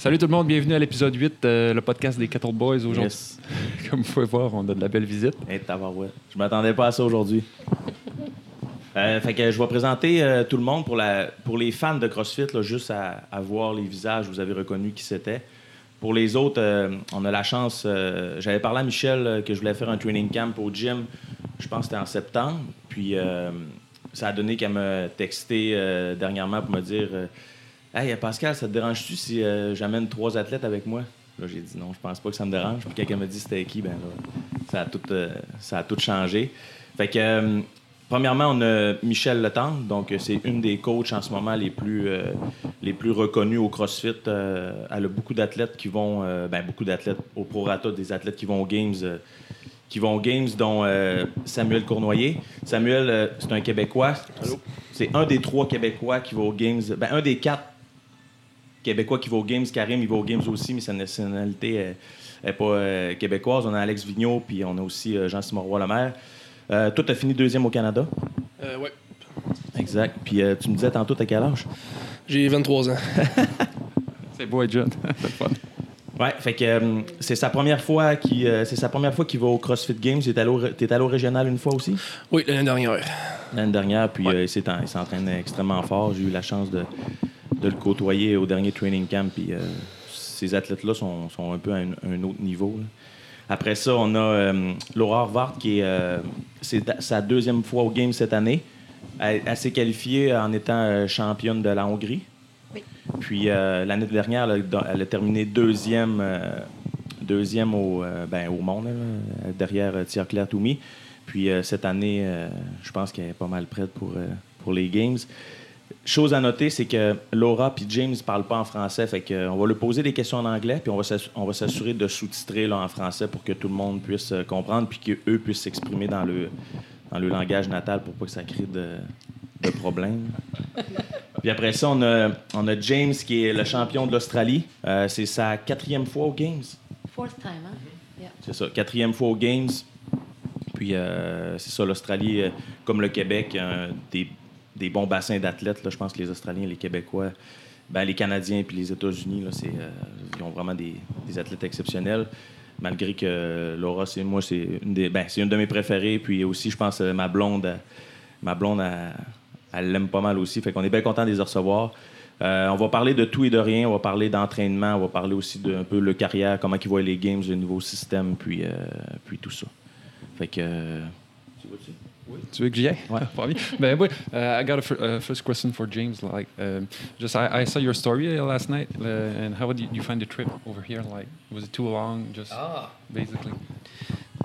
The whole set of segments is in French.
Salut tout le monde, bienvenue à l'épisode 8, euh, le podcast des Cattle Boys aujourd'hui. Yes. Comme vous pouvez voir, on a de la belle visite. Hey, tabarouette. Je m'attendais pas à ça aujourd'hui. Euh, fait que je vais présenter euh, tout le monde pour, la, pour les fans de CrossFit, là, juste à, à voir les visages, vous avez reconnu qui c'était. Pour les autres, on a la chance. J'avais parlé à Michel que je voulais faire un training camp au gym. Je pense que c'était en septembre. Puis ça a donné qu'elle m'a texté dernièrement pour me dire Hey Pascal, ça te dérange-tu si euh, j'amène trois athlètes avec moi? Là, j'ai dit non, je pense pas que ça me dérange. Puis quelqu'un m'a dit c'était qui, ben là, ça a tout, euh, ça a tout changé. Fait que, euh, premièrement, on a Michel Letendre, donc euh, c'est une des coachs en ce moment les plus, euh, les plus reconnus au CrossFit. Euh, elle a beaucoup d'athlètes qui vont, euh, ben beaucoup d'athlètes au prorata, des athlètes qui vont aux Games. euh, qui vont aux Games, dont euh, Samuel Cournoyer. Samuel, euh, c'est un Québécois. C'est un des trois Québécois qui va aux Games. Ben, un des quatre Québécois qui va aux Games. Karim, il va aux Games aussi, mais sa nationalité n'est pas euh, québécoise. On a Alex Vigneault, puis on a aussi euh, Jean-Simon Roy-Lemaire. Euh, toi, tu as fini deuxième au Canada. Euh, ouais. Exact. Puis euh, tu me disais tantôt, t'as quel âge? J'ai 23 ans. C'est beau être jeune. C'est le fun. Ouais, fait que euh, c'est sa première fois qu'il euh, c'est sa première fois qu'il va au CrossFit Games. T'es allé au, t'es allé au régional une fois aussi? Oui, l'année dernière. L'année dernière, puis euh, il s'est en- il s'entraîne extrêmement fort. J'ai eu la chance de, de le côtoyer au dernier training camp. Puis euh, ces athlètes-là sont, sont un peu à un, un autre niveau. là. Après ça, on a euh, Laura Harvard, qui est euh, sa deuxième fois au Games cette année. Elle, elle s'est qualifiée en étant championne de la Hongrie. Oui. Puis l'année dernière, elle a, elle a terminé deuxième, deuxième au, ben, au monde, là, derrière euh, Tia-Claire Toumi. Puis cette année, je pense qu'elle est pas mal prête pour, pour les Games. Chose à noter, c'est que Laura et James ne parlent pas en français. Fait que, on va leur poser des questions en anglais, puis on va s'assurer de sous-titrer en français pour que tout le monde puisse euh, comprendre, puis qu'eux puissent s'exprimer dans le, dans le langage natal pour pas que ça crée de, de problèmes. Puis après ça, on a, on a James qui est le champion de l'Australie. Euh, c'est sa quatrième fois aux Games. Fourth time, hein? Yeah. C'est ça, quatrième fois aux Games. Puis euh, c'est ça, l'Australie, comme le Québec, des, des bons bassins d'athlètes. Je pense que les Australiens, les Québécois, ben, les Canadiens puis les États-Unis, euh, ils ont vraiment des, des athlètes exceptionnels. Malgré que Laura, c'est moi, c'est une, des, ben, une de mes préférées. Puis aussi, je pense, euh, ma blonde, euh, ma blonde, elle, l'aime pas mal aussi. Fait qu'on est bien content de les recevoir. On va parler de tout et de rien. On va parler d'entraînement. On va parler aussi d'un peu le carrière, comment ils voient les games, le nouveau système, puis, puis tout ça. Fait que. euh, Tu veux que j'y aille? Ouais. Pas. Ben oui, uh, I got a uh, first question for James. Like, um, just I, I saw your story uh, last night, uh, and how did you find the trip over here? Like, was it too long? Just ah. basically.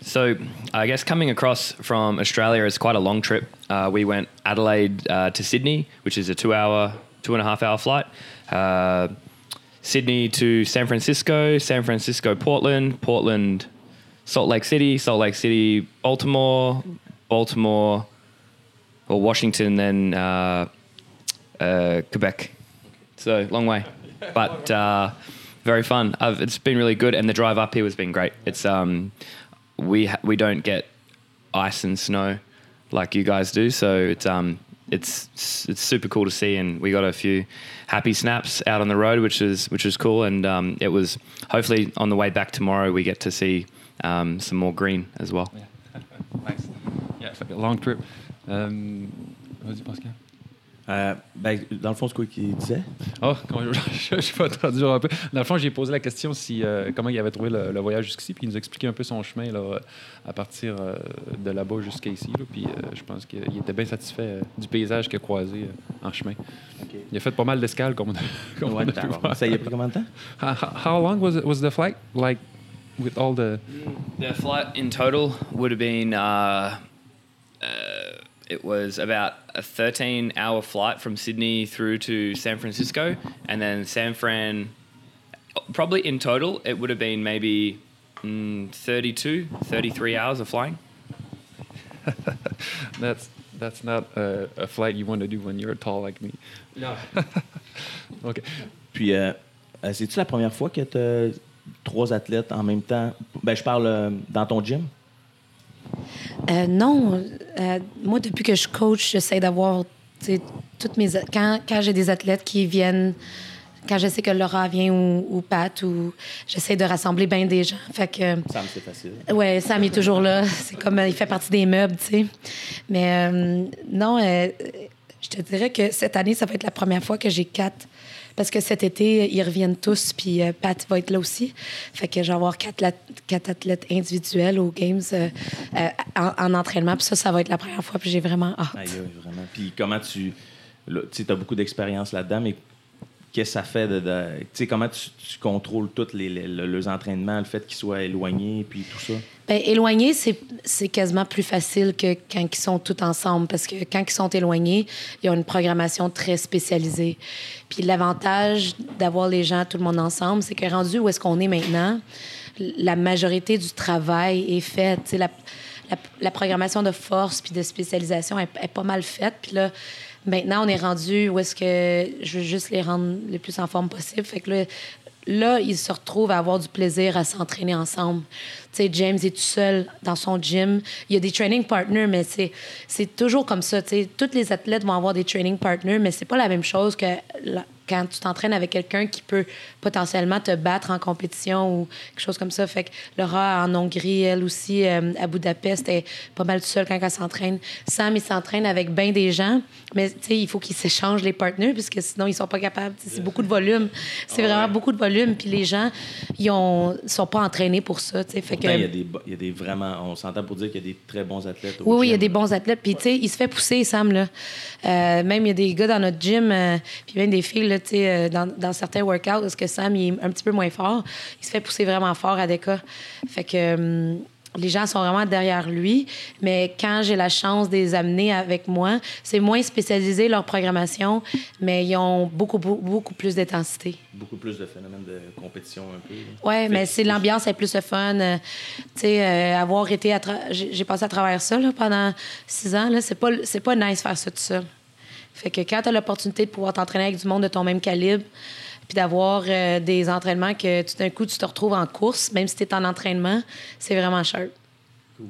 So, I guess coming across from Australia is quite a long trip. Uh, we went Adelaide uh, to Sydney, which is a two-hour, two and a half hour flight. Uh, Sydney to San Francisco, San Francisco, Portland, Portland, Salt Lake City, Salt Lake City, Baltimore, Baltimore, or Washington, then uh, uh, Quebec. So long way, but uh, very fun. I've, it's been really good, and the drive up here has been great. It's um, we ha- we don't get ice and snow like you guys do, so it's um, it's it's super cool to see, and we got a few happy snaps out on the road, which is which is cool, and um, it was hopefully on the way back tomorrow we get to see um, some more green as well. Yeah, long trip. Um, Vas-y, Pascal. euh, ben, dans le fond, c'est quoi qu'il disait? Oh, je suis pas traduire un peu. Dans le fond, j'ai posé la question si euh, comment il avait trouvé le, le voyage jusqu'ici, puis il nous a expliqué un peu son chemin là, à partir euh, de là-bas jusqu'à ici. là. puis euh, je pense qu'il était bien satisfait euh, du paysage qu'il a croisé euh, en chemin. Il a fait pas mal d'escales, comme on a, comme on a Ouais, pu tabarnak. voir. ça y a pris combien de temps? How, how- long was it, was the flight? Like with all the The flight in total would have been uh, it was about a 13 hour flight from Sydney through to San Francisco, and then San Fran. Probably in total, it would have been maybe mm, 32, 33 hours of flying. that's that's not a, a flight you want to do when you're tall like me. No. OK. Puis, euh, euh, c'est-tu la première fois que tu as trois athlètes en même temps? Ben, je parle euh, dans ton gym. Euh, non, euh, moi, depuis que je coach, j'essaie d'avoir toutes mes. Quand, quand j'ai des athlètes qui viennent quand je sais que Laura vient ou, ou Pat, ou j'essaie de rassembler bien des gens. Fait que, Sam, c'est facile. ouais, Sam est toujours là. C'est comme, il fait partie des meubles, tu sais. Mais euh, non, je te dirais que cette année, ça va être la première fois que j'ai quatre. Parce que cet été, ils reviennent tous, puis euh, Pat va être là aussi. Fait que je vais avoir quatre, athlètes individuels aux Games euh, euh, en, en entraînement. Puis ça, ça va être la première fois, puis j'ai vraiment hâte. Aïe, vraiment. Puis comment tu. Tu as beaucoup d'expérience là-dedans, mais que ça fait de. tu sais, comment tu, contrôles tous les, les, le- les entraînements, le fait qu'ils soient éloignés, puis tout ça? Ben, éloignés, c'est quasiment plus facile que quand ils sont tous ensemble parce que quand ils sont éloignés, ils ont une programmation très spécialisée. Puis l'avantage d'avoir les gens, tout le monde ensemble, c'est que rendu où est-ce qu'on est maintenant, la majorité du travail est faite. La, la, la programmation de force puis de spécialisation est, est pas mal faite. Puis là, maintenant, on est rendu où est-ce que je veux juste les rendre le plus en forme possible. Fait que là, ils se retrouvent à avoir du plaisir à s'entraîner ensemble. Tu sais, James est tout seul dans son gym. Il y a des training partners, mais c'est, c'est toujours comme ça. Tu sais, tous les athlètes vont avoir des training partners, mais c'est pas la même chose que la- quand tu t'entraînes avec quelqu'un qui peut potentiellement te battre en compétition ou quelque chose comme ça. Fait que Laura, en Hongrie, elle aussi, euh, à Budapest, est pas mal tout seul quand elle s'entraîne. Sam, il s'entraîne avec bien des gens, mais il faut qu'ils s'échangent les partenaires, puisque sinon, ils sont pas capables. C'est beaucoup de volume. C'est Ah vraiment ouais. beaucoup de volume. Puis les gens, ils ont, sont pas entraînés pour ça. Fait que, il y a des, il y a des vraiment. On s'entend pour dire qu'il y a des très bons athlètes. au oui, oui, il y a des bons athlètes. Puis, tu sais, il se fait pousser, Sam, là. Euh, même, il y a des gars dans notre gym, euh, puis même des filles, là, sais, euh, dans, dans certains workouts, parce que Sam, il est un petit peu moins fort. Il se fait pousser vraiment fort à des cas. Fait que hum, les gens sont vraiment derrière lui. Mais quand j'ai la chance de les amener avec moi, c'est moins spécialisé leur programmation, mais ils ont beaucoup, beaucoup, beaucoup plus d'intensité. Beaucoup plus de phénomènes de compétition un peu. là. Oui, mais c'est l'ambiance est plus le fun. euh, tu sais, euh, avoir été à tra- j'ai passé à travers ça là, pendant six ans. Là, c'est pas c'est pas nice faire ça tout seul. Fait que quand tu as l'opportunité de pouvoir t'entraîner avec du monde de ton même calibre, puis d'avoir euh, des entraînements que tout d'un coup tu te retrouves en course, même si tu es en entraînement, c'est vraiment cher. Cool.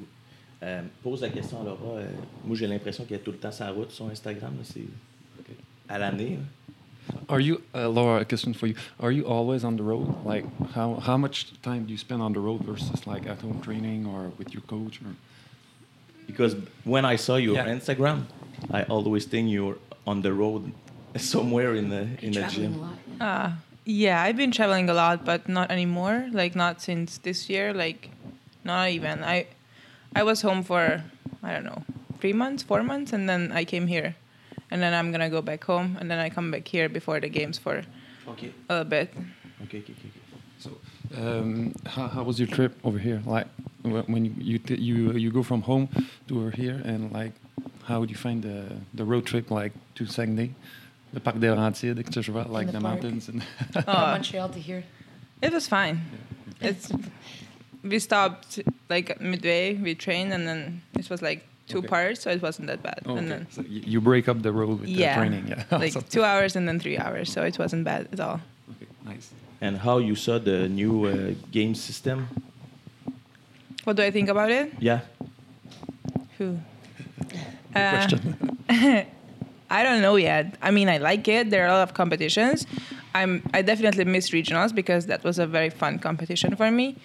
Euh, pose la question à Laura. euh, moi, j'ai l'impression qu'elle est tout le temps sur la route sur Instagram. C'est à l'année. Are you, uh, Laura, a question for you. Are you always on the road? Like, how, how much time do you spend on the road versus like at home training or with your coach? Or? Because when I saw your Yeah. Instagram, I always think you're on the road somewhere in the in the gym. Uh, yeah, I've been traveling a lot, but not anymore. Like not since this year. Like, not even. I, I was home for I don't know three months, four months, and then I came here, and then I'm gonna go back home, and then I come back here before the games for Okay. a little bit. Okay. Okay. okay. So, um, how, how was your trip over here? Like, when you you, t- you you go from home to over here, and like, how would you find the the road trip like to Saguenay, the Parc des Laurentides, etc., like the the, park. mountains and Uh, Montreal to here. It was fine. It's we stopped like midway. We trained, and then it was like two Okay. parts, so it wasn't that bad. Oh, And then So you, you break up the road with yeah, the training, yeah. like two hours and then three hours, so it wasn't bad at all. Okay, nice. And how you saw the new uh, game system? What do I think about it? Yeah. Who? Good Uh, question. I don't know yet. I mean, I like it. There are a lot of competitions. I'm. I definitely miss regionals because that was a very fun competition for me.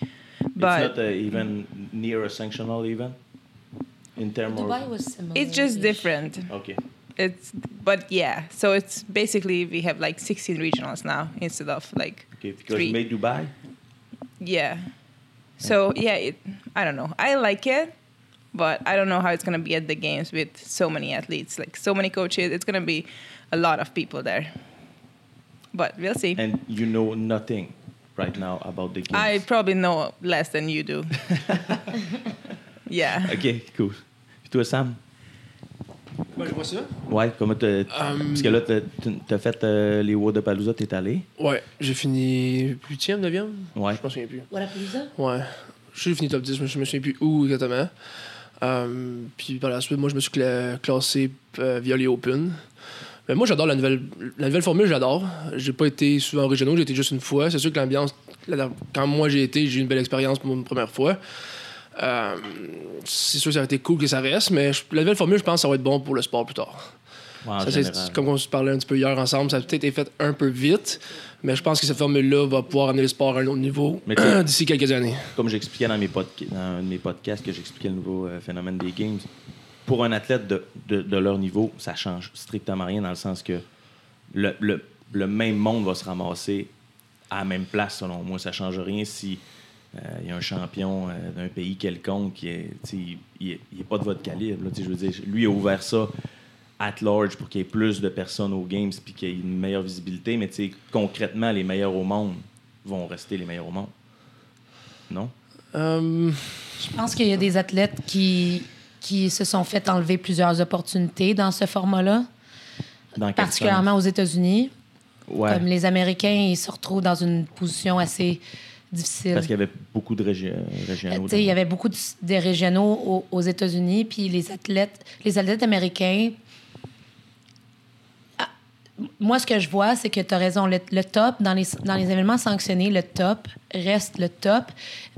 But it's not uh, even near a sanctional even in terms Dubai of. was similar. it's just different. Okay. It's. But yeah. So it's basically we have like 16 regionals now instead of like Okay. Because Three. you made Dubai. yeah. So yeah, it, I don't know. I like it, but I don't know how it's gonna be at the games with so many athletes, like so many coaches. It's gonna be a lot of people there. But we'll see. And you know nothing right now about the games. I probably know less than you do. yeah. Ok, cool. Puis toi, Sam? Moi, je vois ça. Ouais, comment t'as. Um, Parce que là, t'as- t'as fait euh, les Wodapalooza, t'es allé. Ouais, j'ai fini 8e, 9e. Ouais. Je m'en souviens plus. Wallapalooza? Ouais. J'ai fini top 10, je me- je me souviens plus où exactement. Euh, puis par la suite, moi, je me suis cla- classé euh, via les Open. Mais moi, j'adore la nouvelle, formule, j'adore. J'ai pas été souvent régionaux, j'ai été juste une fois. C'est sûr que l'ambiance, la- quand moi j'ai été, j'ai eu une belle expérience pour une première fois. Euh, c'est sûr que ça aurait été cool que ça reste, mais la nouvelle formule, je pense que ça va être bon pour le sport plus tard. Ouais, en Ça, c'est- général. comme on se parlait un petit peu hier ensemble, ça a peut-être été fait un peu vite, mais je pense que cette formule-là va pouvoir amener le sport à un autre niveau d'ici quelques années. comme j'expliquais dans, mes podca- dans un de mes podcasts, que j'expliquais le nouveau euh, phénomène des games, pour un athlète de, de- de leur niveau, ça change strictement rien dans le sens que le, le- le même monde va se ramasser à la même place, selon moi. Ça change rien si euh, il y a un champion euh, d'un pays quelconque qui est, il n'est pas de votre calibre. là, tu sais, je veux dire, lui a ouvert ça at large pour qu'il y ait plus de personnes aux games puis qu'il y ait une meilleure visibilité. Mais tu sais, concrètement, les meilleurs au monde vont rester les meilleurs au monde. Non? Euh, Je pense qu'il y a des athlètes qui, qui se sont fait enlever plusieurs opportunités dans ce format-là, particulièrement aux États-Unis. Ouais. Comme les Américains, ils se retrouvent dans une position assez difficile. Parce qu'il y avait beaucoup de régi- Euh, régionaux. tu sais, il y avait beaucoup de, régionaux aux, aux États-Unis, puis les athlètes, les athlètes américains. Moi, ce que je vois, c'est que tu as raison. Le, le top, dans les, dans les événements sanctionnés, le top reste le top,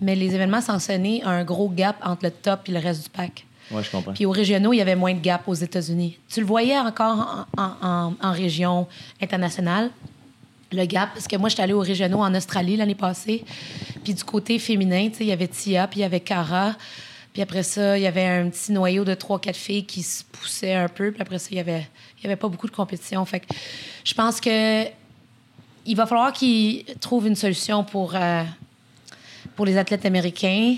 mais les événements sanctionnés ont un gros gap entre le top et le reste du pack. Ouais, je comprends. Puis aux régionaux, il y avait moins de gap aux États-Unis. Tu le voyais encore en, en- en- en région internationale, le gap, parce que moi, j'étais allée aux régionaux en Australie l'année passée. Puis du côté féminin, tu sais, il y avait Tia, puis il y avait Cara. Puis après ça, il y avait un petit noyau de trois, quatre filles qui se poussaient un peu. Puis après ça, il y avait, il y avait pas beaucoup de compétition. Fait que je pense que il va falloir qu'ils trouvent une solution pour, euh, pour les athlètes américains.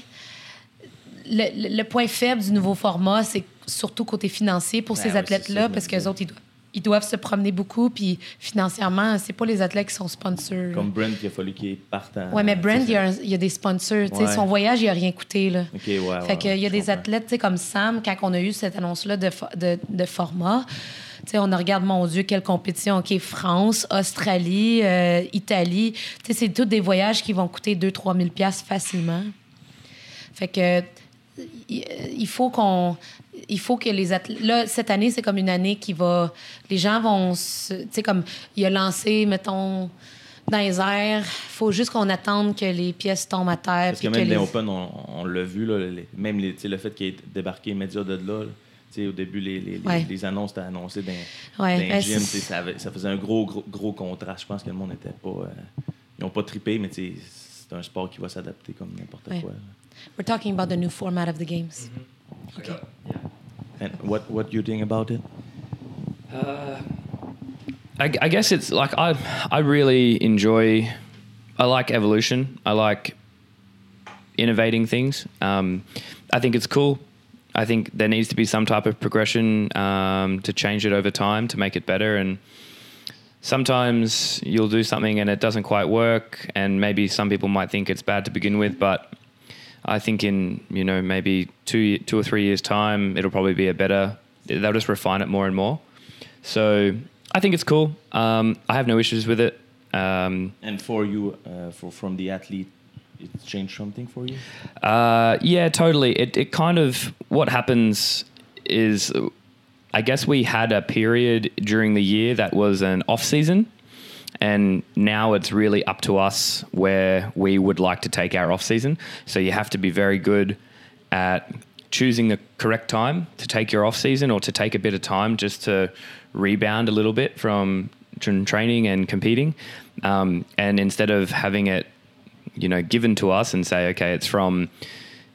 Le, le- le point faible du nouveau format, c'est surtout côté financier pour Ben ces athlètes-là, parce disais. qu'eux autres, ils doivent, ils doivent se promener beaucoup, puis financièrement, c'est pas les athlètes qui sont sponsors. Comme Brent, il a fallu qu'il parte en. Ouais, mais Brent, il y, a il y a des sponsors. Ouais. Son voyage, il a rien coûté. Là. Ok, ouais. ouais, Fait qu'il y a des comprends. athlètes, comme Sam, quand on a eu cette annonce-là de, de, de format, sais, on a regardé, mon Dieu, quelle compétition. OK, France, Australie, euh, Italie. Tu sais, c'est tous des voyages qui vont coûter 2-3 000 piastres facilement. Fait que il il faut qu'on il faut que les athlètes là cette année c'est comme une année qui va les gens vont se- tu sais comme il a lancé mettons dans les airs faut juste qu'on attende que les pièces tombent à terre Parce que même que les Open, on, on l'a vu, là, les- même les- le fait qu'il ait débarqué immédiat de là. Au début, les, les, Ouais. les annonces étaient annoncées dans, Ouais, dans ben, sais, ça, avait- ça faisait un gros, gros, gros contraste. Je pense que le monde n'était pas. euh, ils n'ont pas trippé, mais c'est un sport qui va s'adapter comme n'importe Ouais. quoi. we're talking about the new format of the games OK. And what, what you think about it? I, I guess it's like I I really enjoy. I like evolution. I like innovating things. Um, I think it's cool. I think there needs to be some type of progression um, to change it over time to make it better. And sometimes you'll do something and it doesn't quite work, and maybe some people might think it's bad to begin with, but I think in you know maybe two two or three years time, it'll probably be a better. They'll just refine it more and more. So I think it's cool. Um, I have no issues with it. Um, And for you, uh, for, from the athlete, it changed something for you? uh, yeah, totally. It it kind of what happens is, I guess we had a period during the year that was an off season, and now it's really up to us where we would like to take our off season. So you have to be very good at choosing the correct time to take your off season or to take a bit of time just to rebound a little bit from training and competing. Um, and instead of having it you know given to us and say okay it's from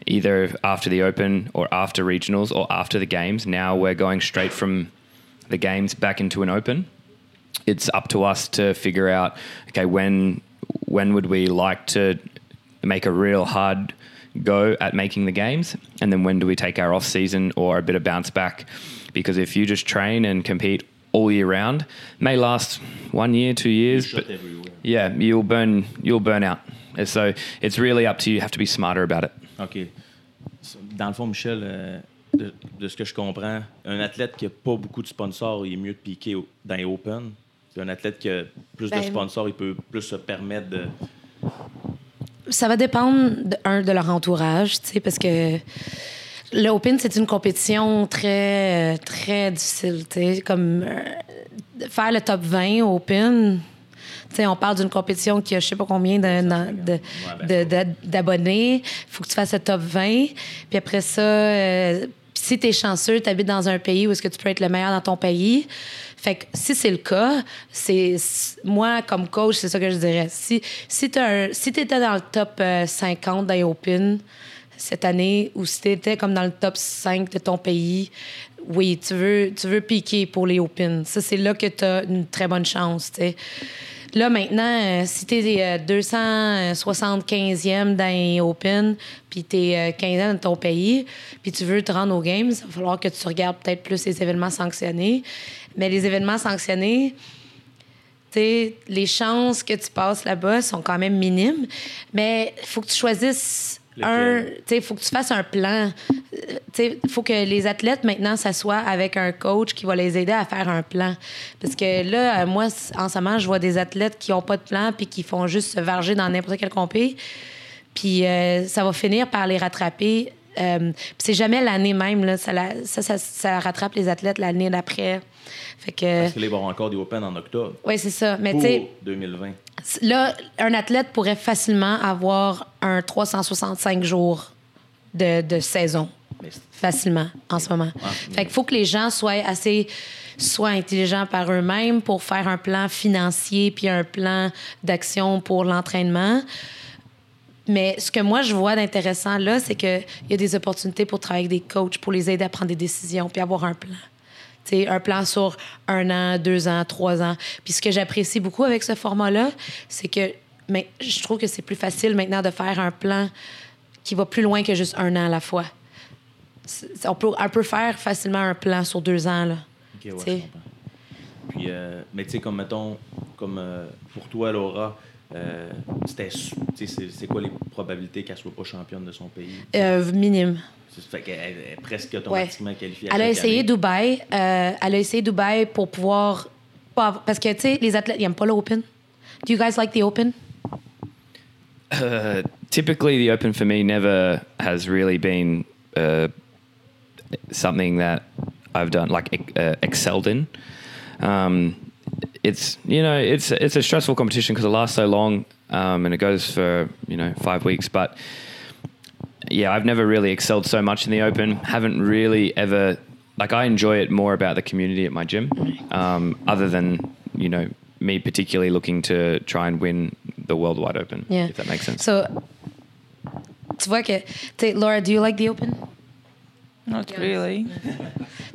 either after the open or after regionals or after the games now we're going straight from the games back into an open it's up to us to figure out okay when when would we like to make a real hard go at making the games and then when do we take our off season or a bit of bounce back because if you just train and compete all year round may last one year two years but everywhere. yeah, you'll burn you'll burn out. And so it's really up to you. You have to be smarter about it. OK. Dans le fond, Michel, euh, de, de ce que je comprends, un athlète qui n'a pas beaucoup de sponsors, il est mieux de piquer au- dans les Open. Puis un athlète qui a plus de Ben, sponsors, il peut plus se permettre de. Ça va dépendre de, un, de leur entourage, tu sais, parce que l'Open, c'est une compétition très, euh, très difficile, tu sais, comme euh, faire le top 20 au Open. Sais, on parle d'une compétition qui a je sais pas combien de- d'abonnés. Il faut que tu fasses le top 20. Puis après ça, euh, si tu es chanceux, tu habites dans un pays où est-ce que tu peux être le meilleur dans ton pays. Fait que si c'est le cas, c'est moi comme coach, c'est ça que je dirais. Si si tu si étais dans le top euh, 50 dans les Open cette année ou si tu étais comme dans le top 5 de ton pays, oui, tu veux tu veux piquer pour les Open. Ça c'est là que tu as une très bonne chance, tu sais. Là, maintenant, euh, si tu es 275e dans les Open, puis tu es 15e dans ton pays, puis tu veux te rendre aux Games, il va falloir que tu regardes peut-être plus les événements sanctionnés. Mais les événements sanctionnés, les chances que tu passes là-bas sont quand même minimes. Mais il faut que tu choisisses un. Il faut que tu fasses un plan. Il faut que les athlètes maintenant s'assoient avec un coach qui va les aider à faire un plan. Parce que là, moi, en ce moment, je vois des athlètes qui n'ont pas de plan puis qui font juste se varger dans n'importe quel compé. Puis euh, ça va finir par les rattraper. Euh, puis c'est jamais l'année même. Là. Ça, la- ça, ça, ça rattrape les athlètes l'année d'après. Fait que. Parce que là, il va y avoir encore des Open en octobre. Oui, c'est ça. Mais Pour sais. 2020. Là, un athlète pourrait facilement avoir un 365 jours de, de saison. Facilement, en ce moment. Fait qu'il faut que les gens soient assez soient intelligents par eux-mêmes pour faire un plan financier puis un plan d'action pour l'entraînement. Mais ce que moi, je vois d'intéressant là, c'est qu'il y a des opportunités pour travailler avec des coachs, pour les aider à prendre des décisions puis avoir un plan. Sais, un plan sur un an, deux ans, trois ans. Puis ce que j'apprécie beaucoup avec ce format-là, c'est que mais je trouve que c'est plus facile maintenant de faire un plan qui va plus loin que juste un an à la fois. C'est- On peut, on peut faire facilement un plan sur deux ans. Là. Ouais, je. Puis, euh, mais tu sais, comme mettons, comme euh, pour toi, Laura, euh, c'était, c'est, c'est quoi les probabilités qu'elle soit pas championne de son pays? Euh, minime. Ça fait qu'elle est presque automatiquement qualifiée. à Elle a essayé année. Dubaï. euh, elle a essayé Dubaï pour pouvoir. pas avoir- Parce que, tu sais, les athlètes, ils n'aiment pas l'Open. Do you guys like the Open? Uh, typically, the open for me never has really been uh, something that I've done like uh, excelled in. Um, it's you know it's it's a stressful competition because it lasts so long um, and it goes for you know five weeks. But yeah, I've never really excelled so much in the open. Haven't really ever like I enjoy it more about the community at my gym, um, other than you know me particularly looking to try and win the worldwide open. Yeah. If that makes sense. So, tu vois que. tu Laura, do you like the Open? Not really.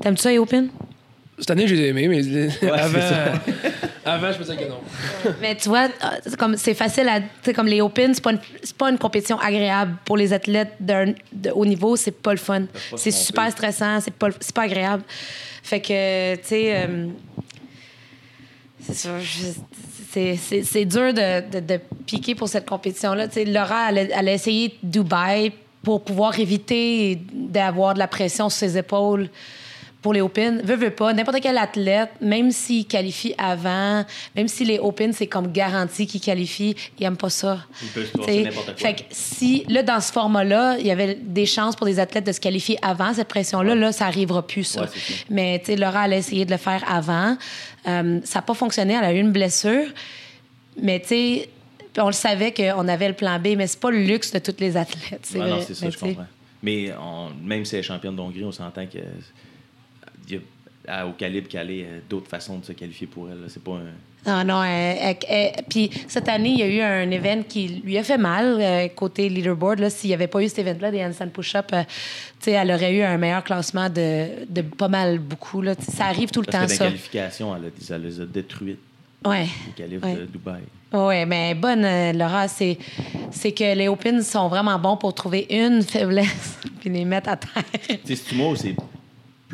T'aimes-tu ça, les Open? Cette année, j'ai aimé, mais avant, ça. avant, je me disais que non. Mais tu vois, c'est comme c'est facile à. Tu sais, comme les Open, c'est pas, une- c'est pas une compétition agréable pour les athlètes d'un de haut niveau, c'est pas le fun. C'est super stressant, c'est pas, c'est pas agréable. Fait que, tu sais. euh, c'est ça, je- c'est- c'est c'est dur de, de, de piquer pour cette compétition-là. Tu sais, Laura, elle, elle a essayé Dubaï pour pouvoir éviter d'avoir de la pression sur ses épaules pour les Open. Veux, veux pas, n'importe quel athlète, même s'il qualifie avant, même si les Open, c'est comme garanti qu'il qualifie, il aime pas ça. Il peut se n'importe quoi. Fait que si, là, dans ce format-là, il y avait des chances pour des athlètes de se qualifier avant cette pression-là, là, ça arrivera plus, ça. Ouais. Mais, tu sais, Laura, elle a essayé de le faire avant. Euh, ça n'a pas fonctionné, elle a eu une blessure. Mais, tu sais, on le savait qu'on avait le plan B, mais c'est pas le luxe de tous les athlètes. Vrai. non, c'est ça, Mais je comprends. Mais on- même si elle est championne d'Hongrie, on s'entend que y a- à- au calibre qu'elle est, euh, d'autres façons de se qualifier pour elle. C'est pas un. Non, non. elle- puis cette année, il y a eu un événement qui lui a fait mal euh, côté leaderboard. Là, s'il n'y avait pas eu cet event-là, des handstand push-up, euh, elle aurait eu un meilleur classement de, de pas mal beaucoup. Là. Ça arrive tout le Parce temps, que ça. les qualifications, elle, elle les a détruites, Ouais. au calibre Ouais. de Dubaï. Oui, mais bonne, euh, Laura, c'est, c'est que les Open sont vraiment bons pour trouver une faiblesse puis les mettre à terre. Tu sais, Stumo, c'est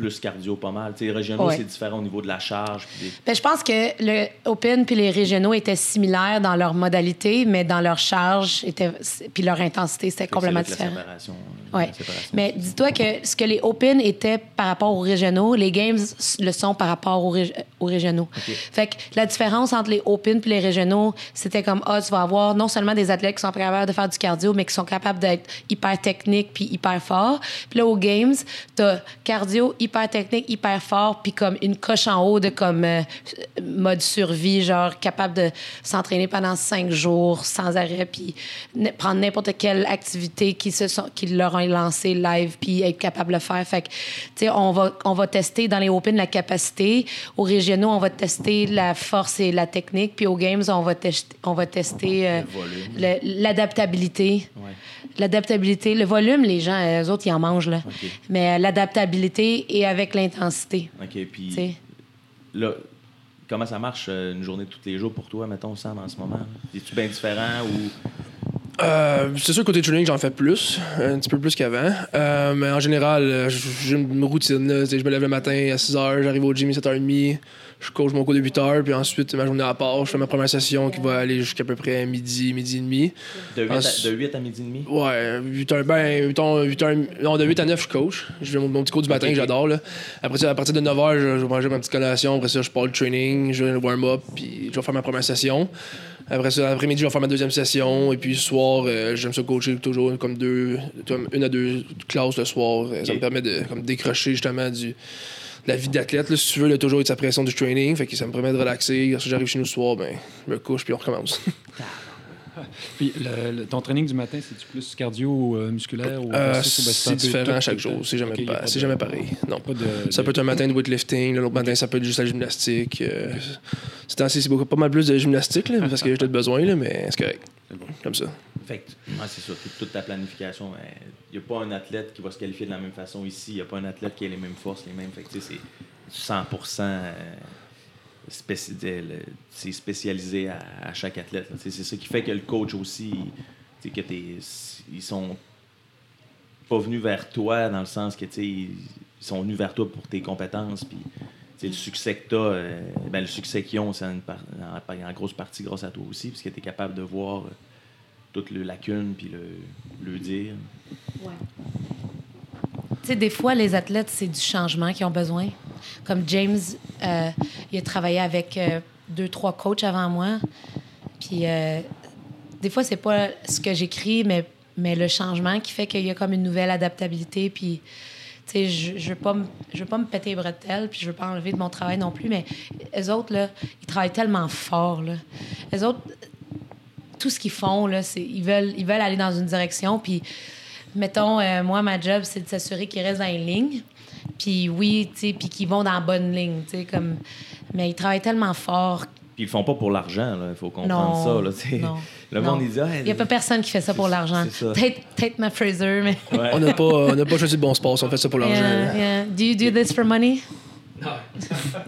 plus cardio pas mal. Tu sais, régionaux, Ouais. c'est différent au niveau de la charge. puis des- Ben, je pense que le Open puis les régionaux étaient similaires dans leur modalité, mais dans leur charge était, puis leur intensité, c'était complètement différent. euh, Ouais. Mais dis-toi que ce que les Open étaient par rapport aux régionaux, les Games le sont par rapport aux, rég- aux régionaux. Fait que la différence entre les Open et les régionaux, c'était comme, ah, tu vas avoir non seulement des athlètes qui sont capables de faire du cardio, mais qui sont capables d'être hyper techniques puis hyper forts. Puis là, aux Games, t'as cardio, hyper hyper technique, hyper fort, puis comme une coche en haut de comme euh, mode survie, genre capable de s'entraîner pendant cinq jours sans arrêt, puis prendre n'importe quelle activité qui se sont, qui leur ont lancé live, puis être capable de le faire. Fait que, tu sais, on va, on va tester dans les Open la capacité. Aux régionaux, on va tester la force et la technique, puis aux Games, on va, tester on va tester euh, l'adaptabilité. Ouais. L'adaptabilité, le volume, les gens, eux autres, ils en mangent, là. Mais euh, l'adaptabilité et avec l'intensité. OK, puis là, comment ça marche euh, une journée de tous les jours pour toi, mettons, Sam, en ce moment? Es-tu bien différent ou... Euh, c'est sûr, côté training, j'en fais plus, un petit peu plus qu'avant. Euh, mais en général, j'ai une routine. Je me lève le matin à 6 h, j'arrive au gym à 7h30, je coach mon cours de 8 h, puis ensuite, ma journée à part, je fais ma première session qui va aller jusqu'à peu près midi, midi et demi. De 8, Ah, à, c'est- de 8 à midi et demi? Ouais, 8 h, ben, 8 h, 8 h, non, de 8 à 9, je coach. Je fais mon, mon petit cours du matin que j'adore. là. Après ça, à partir de 9 h, je, je vais manger ma petite collation. Après ça, je pars le training, je vais le warm-up, puis je vais faire ma première session. Après ça, l'après-midi, je vais faire ma deuxième session. Et puis, ce soir, euh, j'aime ça coacher toujours comme deux, une à deux classes le soir. Euh, Ça me permet de comme, décrocher justement du, la vie d'athlète. Si tu veux, là, toujours avec sa pression du training. Fait que ça me permet de relaxer. Lorsque j'arrive chez nous ce soir, ben, je me couche, puis on recommence. Puis le- le- ton training du matin, c'est-tu plus cardio ou euh, musculaire? Ou Euh, ben, c'est différent tout, chaque jour. C'est jamais, pas c'est de- pareil. Non. Pas de, Ça de- peut être un matin de weightlifting, l'autre matin, ça peut être juste la gymnastique. euh, c'est c'est beaucoup pas mal plus de gymnastique, là, parce que j'ai peut-être besoin, là, mais c'est correct. Comme ça. Fait c'est ça, toute, toute ta planification. Il n'y a pas un athlète qui va se qualifier de la même façon ici. Il n'y a pas un athlète qui a les mêmes forces, les mêmes. Fait que, tu sais, c'est 100 euh, spéci- euh, spécialisé à, chaque athlète. C'est ça qui fait que le coach aussi, que t'es- ils sont pas venus vers toi dans le sens que ils sont venus vers toi pour tes compétences. Puis, le succès que tu as, ben, le succès qu'ils ont, c'est en, grosse partie grâce à toi aussi, parce que tu es capable de voir euh, toutes les lacunes puis le, le dire. Tu sais, des fois, les athlètes, c'est du changement qu'ils ont besoin. Comme James, euh, il a travaillé avec euh, deux, trois coachs avant moi. Puis, euh, des fois, c'est pas ce que j'écris, mais, mais le changement qui fait qu'il y a comme une nouvelle adaptabilité. Puis, tu sais, je, je veux pas me, péter les bretelles, puis je veux pas enlever de mon travail non plus, mais les autres, là, ils travaillent tellement fort, là. Les autres, tout ce qu'ils font, là, c'est ils veulent, ils veulent aller dans une direction. Puis, mettons, euh, moi, ma job, c'est de s'assurer qu'ils restent dans une ligne. Puis oui, tu sais, puis qu'ils vont dans la bonne ligne, tu sais, comme... Mais ils travaillent tellement fort. Puis ils le font pas pour l'argent, il faut comprendre Non, ça. Là, tu sais. non, le non. monde, il dit, Ah, Il n'y a pas personne qui fait ça pour l'argent. c'est ça. Peut-être peut-être ma Fraser, mais... Ouais. On n'a pas, on n'a pas choisi le bon sport, on fait ça pour l'argent. Yeah, là. yeah. Do you do this for money? No,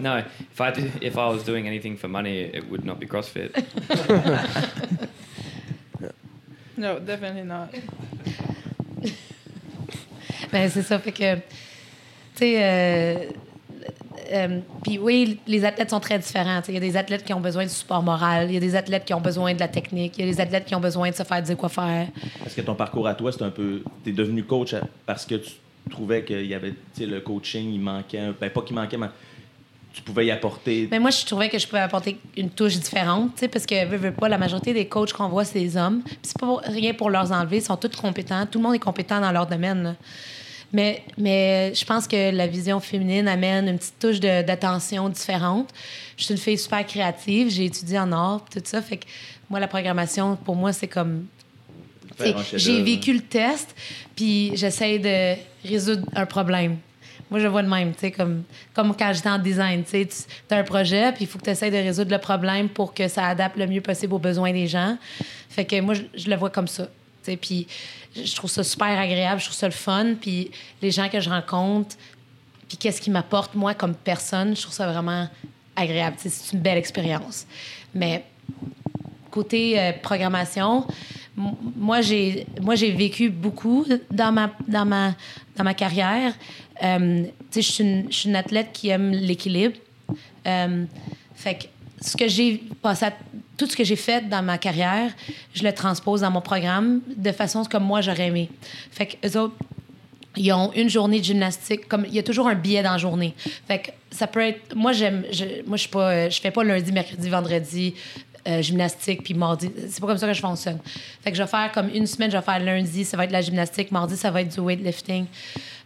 no. If I did, if I was doing anything for money, it would not be CrossFit. No, definitely not. Ben, c'est ça. Fait que, euh, euh, puis oui, les athlètes sont très différents. Il y a des athlètes qui ont besoin de support moral, il y a des athlètes qui ont besoin de la technique, il y a des athlètes qui ont besoin de se faire dire quoi faire. Parce que ton parcours à toi, c'est un peu. Tu es devenu coach parce que tu trouvais qu'il y avait. Le coaching, il manquait. Ben, pas qu'il manquait, mais tu pouvais y apporter. Mais moi, je trouvais que je pouvais apporter une touche différente, parce que, veux, veux pas, la majorité des coachs qu'on voit, c'est des hommes. Puis c'est pas rien pour leur enlever, ils sont tous compétents. Tout le monde est compétent dans leur domaine. là. Mais, mais je pense que la vision féminine amène une petite touche d'attention différente. Je suis une fille super créative, j'ai étudié en art, tout ça. Fait que moi, la programmation, pour moi, c'est comme. J'ai vécu le test, puis j'essaie de résoudre un problème. Moi, je vois de même, tu sais, comme, comme quand j'étais en design. Tu as un projet, puis il faut que tu essaies de résoudre le problème pour que ça adapte le mieux possible aux besoins des gens. Fait que moi, je, je le vois comme ça. Puis je trouve ça super agréable, je trouve ça le fun. Puis les gens que je rencontre, puis qu'est-ce qui m'apporte, moi, comme personne, je trouve ça vraiment agréable. C'est une belle expérience. Mais côté euh, programmation, moi j'ai vécu beaucoup dans ma dans ma dans ma carrière. Euh, tu sais, je suis une, je suis une athlète qui aime l'équilibre. Euh, fait que ce que j'ai passé, tout ce que j'ai fait dans ma carrière, je le transpose dans mon programme de façon comme moi j'aurais aimé. Fait que eux autres, ils ont une journée de gymnastique comme il y a toujours un billet dans la journée. Fait que ça peut être moi j'aime je, moi je suis pas je fais pas lundi mercredi vendredi euh, gymnastique puis mardi. C'est pas comme ça que je fonctionne. Fait que je vais faire comme une semaine je vais faire lundi ça va être la gymnastique mardi ça va être du weightlifting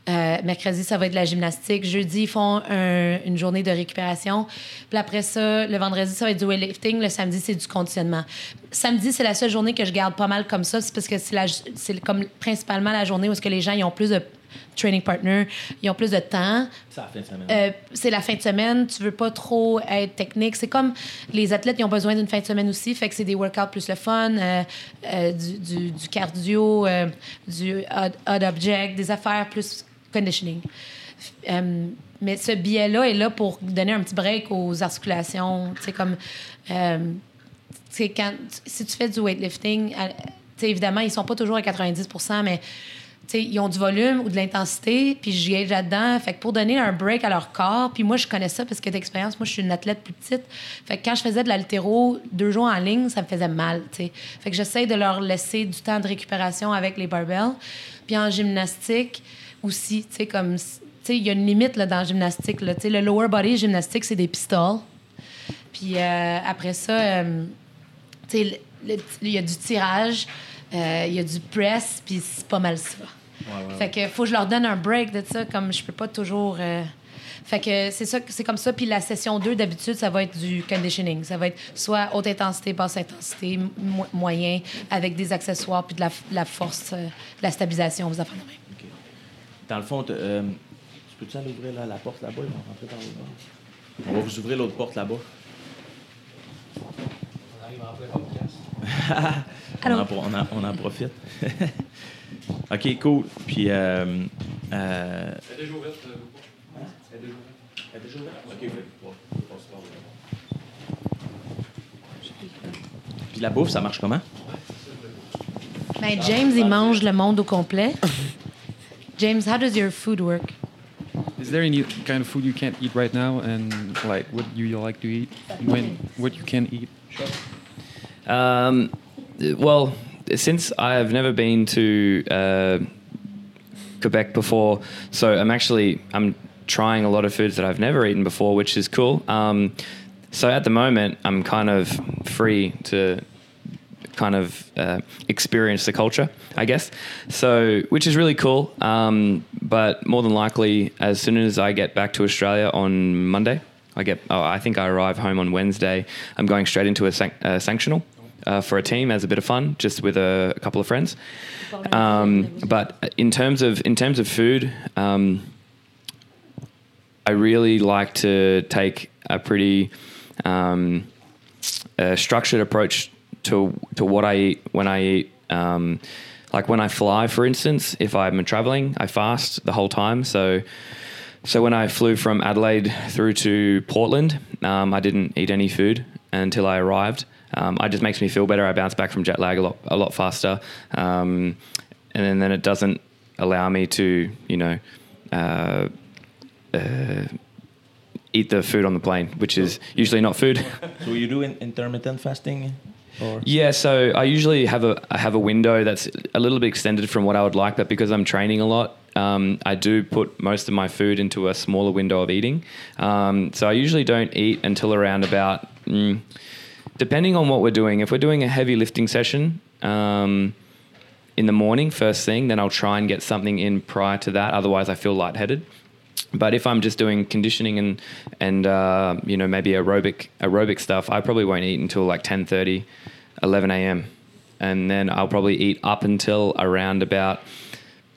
Euh, mercredi, ça va être de la gymnastique. Jeudi, ils font un- une journée de récupération. Puis après ça, le vendredi, ça va être du weightlifting. Le samedi, c'est du conditionnement. Samedi, c'est la seule journée que je garde pas mal comme ça. C'est parce que c'est comme principalement la journée où est-ce que les gens ils ont plus de training partner, ils ont plus de temps. C'est la fin de semaine. Euh, c'est la fin de semaine, tu veux pas trop être technique. C'est comme les athlètes, ils ont besoin d'une fin de semaine aussi, fait que c'est des workouts plus le fun, euh, euh, du, du- du cardio, du odd, odd object, des affaires plus conditioning. Euh, mais ce biais-là est là pour donner un petit break aux articulations. Tu sais, comme. euh, sais, quand, si tu fais du weightlifting, à- sais, évidemment, ils sont pas toujours à 90 mais tu sais, ils ont du volume ou de l'intensité, puis j'y ai là-dedans. Fait que pour donner un break à leur corps, puis moi, je connais ça parce que d'expérience, moi, je suis une athlète plus petite. Fait que quand je faisais de l'haltéro deux jours en ligne, ça me faisait mal. Fait que j'essaie de leur laisser du temps de récupération avec les barbells. Puis en gymnastique aussi, tu comme... Il y a une limite là, dans la gymnastique. Là. Le lower body gymnastique, c'est des pistoles. Puis euh, après ça, euh, il y a du tirage, euh, il y a du press, puis c'est pas mal ça. Fait que faut que je leur donne un break de ça, comme je peux pas toujours. euh, Fait que c'est ça, c'est comme ça. Puis la session 2, d'habitude, ça va être du conditioning. Ça va être soit haute intensité, basse intensité, mo- moyen, avec des accessoires, puis de la, de la force, euh, de la stabilisation, vous de même. Dans le fond, euh, tu peux-tu aller ouvrir la, la porte là-bas? On va vous ouvrir l'autre porte là-bas. on, en, pro- on, en, on en profite. OK, cool. Puis, euh, euh, Elle est déjà ouverte. Elle est déjà ouverte? OK, oui. Ouais, passe par là. Puis la bouffe, ça marche comment? Ben, James, il mange le monde au complet. James, how does your food work? Is there any kind of food you can't eat right now, and like what you like to eat when what you can eat? Um, well, since I've never been to uh, Quebec before, so I'm actually I'm trying a lot of foods that I've never eaten before, which is cool. Um, so at the moment, I'm kind of free to kind of uh, experience the culture, I guess. So, which is really cool. Um, but more than likely, as soon as I get back to Australia on Monday, I get. Oh, I think I arrive home on Wednesday. I'm going straight into a, san- a sanctional. Uh, for a team as a bit of fun, just with a, a couple of friends. Um, but in terms of in terms of food, um, I really like to take a pretty um, uh, structured approach to to what I eat when I eat. Um, like when I fly, for instance, if I'm traveling, I fast the whole time. So, so when I flew from Adelaide through to Portland, um, I didn't eat any food until I arrived. Um, it just makes me feel better. I bounce back from jet lag a lot a lot faster, um, and then, then it doesn't allow me to you know. Uh, uh, eat the food on the plane, which is usually not food. So you do in- intermittent fasting? Or? Yeah, so I usually have a I have a window that's a little bit extended from what I would like, but because I'm training a lot, um, I do put most of my food into a smaller window of eating. Um, so I usually don't eat until around about, mm, depending on what we're doing. If we're doing a heavy lifting session. Um, in the morning, first thing, then I'll try and get something in prior to that. Otherwise, I feel lightheaded. But if I'm just doing conditioning and and uh, you know maybe aerobic aerobic stuff, I probably won't eat until like 10:30, 11 a.m. And then I'll probably eat up until around about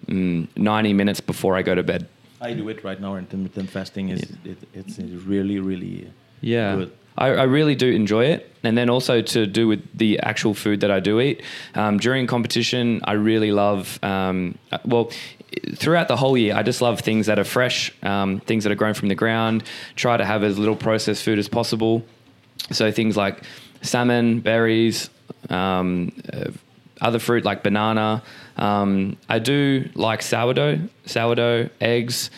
mm, 90 minutes before I go to bed. I do it right now. Intermittent fasting is it, it's really really Yeah. good. I, I really do enjoy it. And then also to do with the actual food that I do eat. Um, during competition, I really love, um, uh, well, throughout the whole year, I just love things that are fresh, um, things that are grown from the ground, try to have as little processed food as possible. So things like salmon, berries, um, uh, other fruit like banana. Um, I do like sourdough, sourdough, eggs.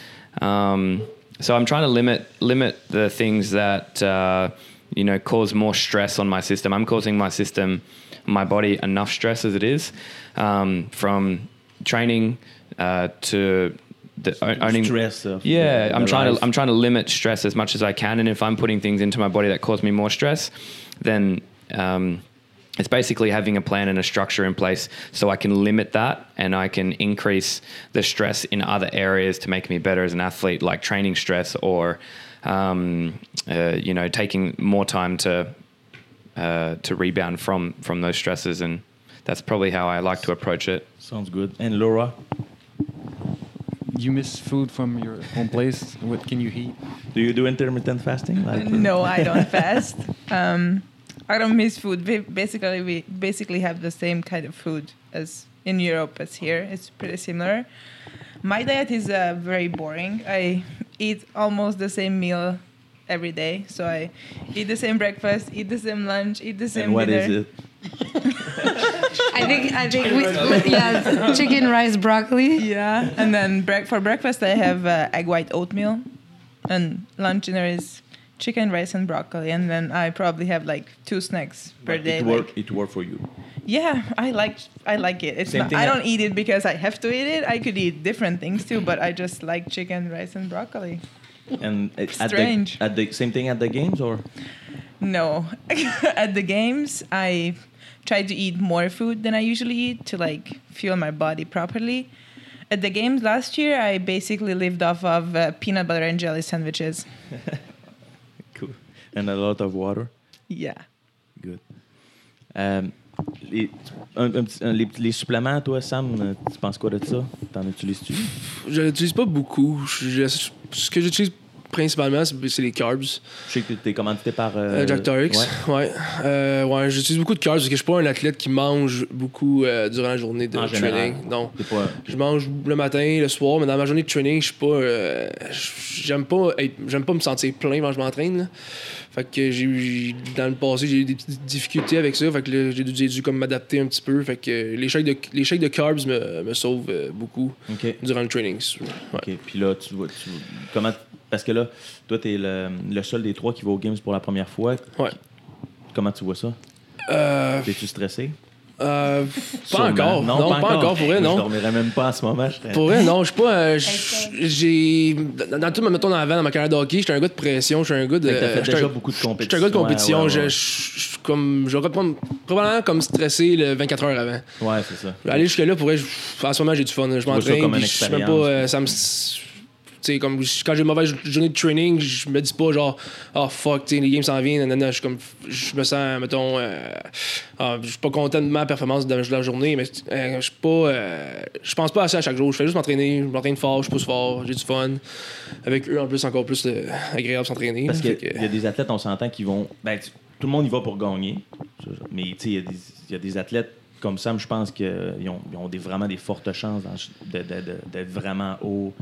Um, so I'm trying to limit limit the things that uh, you know cause more stress on my system. I'm causing my system, my body enough stress as it is, um, from training uh, to the, owning Stress of yeah, the- I'm the trying life. to I'm trying to limit stress as much as I can, and if I'm putting things into my body that cause me more stress, then um, it's basically having a plan and a structure in place so I can limit that and I can increase the stress in other areas to make me better as an athlete, like training stress or, um, uh, you know, taking more time to uh, to rebound from from those stresses, and that's probably how I like to approach it. Sounds good. And Laura, You miss food from your home place. What can you eat? do you do intermittent fasting? Like, No, I don't fast. Um, I don't miss food. Ba- Basically, we basically have the same kind of food as in Europe as here. It's pretty similar. My diet is uh, very boring. I eat almost the same meal every day. So I eat the same breakfast, eat the same lunch, eat the same And what dinner. is it? I think I think we, yeah, chicken, rice, broccoli. Yeah, and then break for breakfast I have uh, egg white oatmeal, and lunch dinner is chicken, rice, and broccoli, and then I probably have like two snacks per But day. It like- work. It work for you. Yeah, I like I like it. It's not, I don't eat it because I have to eat it. I could eat different things too, but I just like chicken, rice, and broccoli. And at Strange. the at the same thing at the games or No, at the games I try to eat more food than I usually eat to like fuel my body properly. At the games last year, I basically lived off of uh, peanut butter and jelly sandwiches. cool. And a lot of water? Yeah. Good. Euh, les, un- un petit- un- les, les suppléments, toi, Sam, euh, tu penses quoi de ça? T'en utilises-tu? Je l'utilise pas beaucoup. Je- je- ce que j'utilise principalement, c'est les carbs. Je sais que t'es commandité par... euh, Euh, Jack Torix. ouais. Ouais. Euh, ouais, j'utilise beaucoup de carbs parce que je suis pas un athlète qui mange beaucoup euh, durant la journée de En training. général. Non. Pas... Je mange le matin, le soir, mais dans ma journée de training, je suis pas. euh, j'aime pas j'aime pas me sentir plein quand je m'entraîne. Fait que j'ai dans le passé, j'ai eu des petites difficultés avec ça. Fait que j'ai dû, comme m'adapter un petit peu. Fait que les shakes de, les shakes de carbs me, me sauvent beaucoup durant le training. Ouais. OK. Puis là, tu vois... Tu, comment... Parce que là, toi, t'es le, le seul des trois qui va aux Games pour la première fois. Ouais. Comment tu vois ça? Euh, T'es-tu stressé? euh, pas encore. Non, pas, encore. pour vrai, non. Je dormirais même pas en ce moment. je Pour vrai, non, je suis pas. euh, je- j'ai. Dans, dans tout, mettons, dans avant, dans ma carrière de hockey, j'étais un gars de pression, j'étais un gars de. T'as fait j'étais déjà un- beaucoup de J'étais compétitions. un gars de compétition. Ouais, ouais, je- ouais. je- je- comme, j'aurais pas- probablement comme stressé le 24 heures avant. Ouais, c'est ça. Aller jusque-là, pour vrai, je- en ce moment, j'ai du fun. Je m'entraîne. Je suis même pas. euh, ça me. Tu sais, comme quand j'ai une mauvaise journée de training, je me dis pas genre, oh fuck, tu sais, les games s'en viennent, nanana, je comme, je me sens, mettons, euh, ah, je suis pas content de ma performance de la journée, mais euh, je suis pas, euh, je pense pas à ça à chaque jour. Je fais juste m'entraîner, je m'entraîne fort, je pousse fort, j'ai du fun. Avec eux, en plus, encore plus agréable s'entraîner. Parce y a des athlètes, on s'entend, qui vont. Ben, tout le monde y va pour gagner. Mais il y y, a des athlètes comme Sam, je pense qu'ils ont, ils ont des, vraiment des fortes chances d'être vraiment haut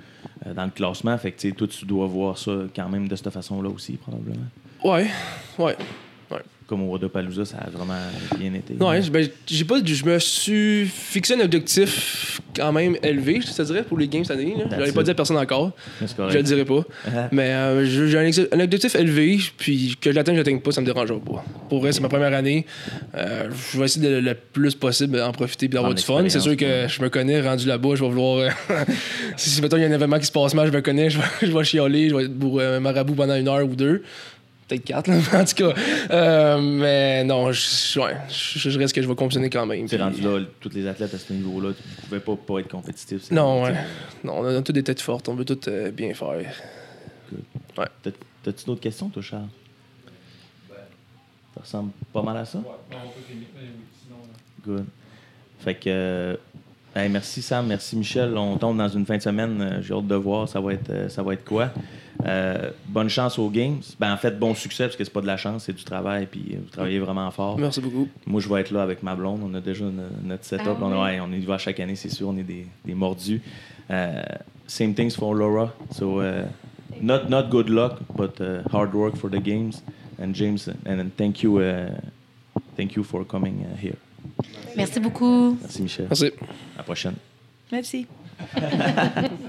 euh, dans le classement. Fait que toi, tu dois voir ça quand même de cette façon-là aussi, probablement. Ouais, ouais. Comme au Wadapalooza, ça a vraiment bien été. Ouais, ben, j'ai pas, je me suis fixé un objectif quand même élevé, je te dirais, pour les games cette année. Je l'avais pas it. dit à personne encore. Je le dirai pas. Mais euh, j'ai un, objectif élevé, puis que je l'atteigne, je l'atteigne pas, ça me dérangera pas. Pour vrai, c'est ma première année. Euh, je vais essayer de le plus possible en profiter et d'avoir du fun. C'est sûr que je me connais, rendu là-bas, je vais vouloir. euh, si mettons il y a un événement qui se passe mal, je me connais, je vais, je vais chialer, je vais être pour euh, marabout pendant une heure ou deux. Peut-être quatre, là, en tout cas. Euh, mais non, je, ouais, je, je reste que je vais compétitionner quand même. C'est rendu là, tous les athlètes à ce niveau-là, tu pouvais pas, pas être compétitif. Non, tu ouais. Non, on a toutes des têtes fortes, on veut tout euh, bien faire. T'as- T'as-tu d'autres questions, toi, Charles? Ça ressemble pas mal à ça? Good. Fait que. euh, hey, merci Sam, merci Michel. On tombe dans une fin de semaine. J'ai hâte de voir ça va être, ça va être quoi? Euh, bonne chance aux Games. Ben, en fait, bon succès, parce que c'est pas de la chance, c'est du travail. Puis vous travaillez vraiment fort. Merci beaucoup. Moi, je vais être là avec ma blonde. On a déjà no- notre setup. Ah on, ouais, on y va chaque année, c'est sûr. On est des, des mordus. Euh, same things for Laura. So, uh, not, not good luck, but uh, hard work for the games. And James, and then thank you, uh, thank you for coming uh, here. Merci beaucoup. Merci, Michel. Merci. À la prochaine. Merci.